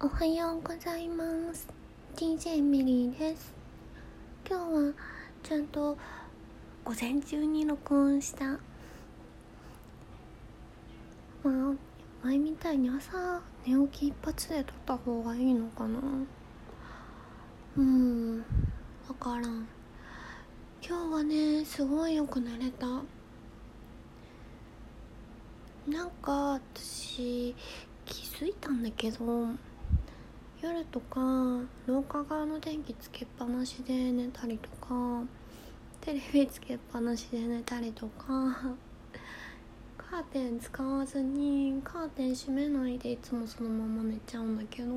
おはようございます。DJ ミリーです。今日はちゃんと午前中に録音した。まあ前みたいに朝寝起き一発で撮った方がいいのかな。うん分からん。今日はねすごいよく寝れた。なんか私気づいたんだけど夜とか廊下側の電気つけっぱなしで寝たりとかテレビつけっぱなしで寝たりとか カーテン使わずにカーテン閉めないでいつもそのまま寝ちゃうんだけど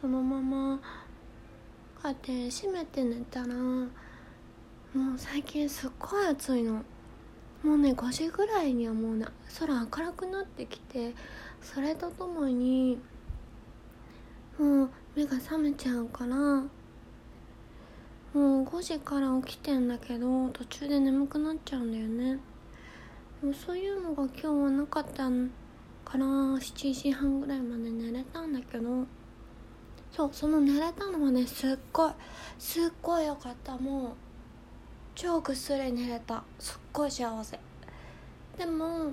そのままカーテン閉めて寝たらもう最近すっごい暑いの。もうね5時ぐらいにはもうね空明るくなってきてそれとともにもう目が覚めちゃうから。もう5時から起きてんだけど途中で眠くなっちゃうんだよね。もうそういうのが今日はなかったから7時半ぐらいまで寝れたんだけど。そうその寝れたのはねすっごいすっごいよかった。もう超ぐっすり寝れた。すっごい幸せ。でも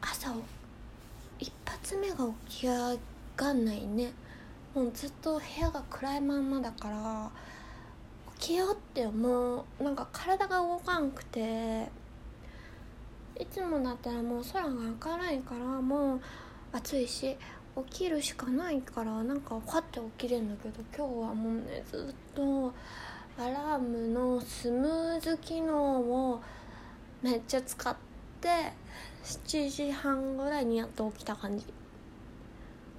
朝一発目が起き上がかんないね。もうずっと部屋が暗いまんまだから起きようって思う。なんか体が動かんくて。いつもだったらもう空が明るいからもう暑いし起きるしかないからなんかパッて起きれるんだけど今日はもうねずっとアラームのスムーズ機能をめっちゃ使って7時半ぐらいにやっと起きた感じ。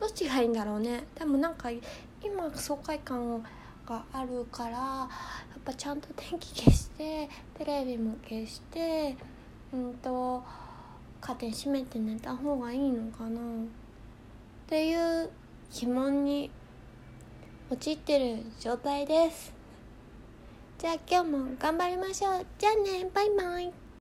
どっちがいいんだろうね。でもなんか今爽快感があるからやっぱちゃんと電気消してテレビも消してうんとカーテン閉めて寝た方がいいのかな。っていう疑問に陥ってる状態です。じゃあ今日も頑張りましょう。じゃあね。バイバイ。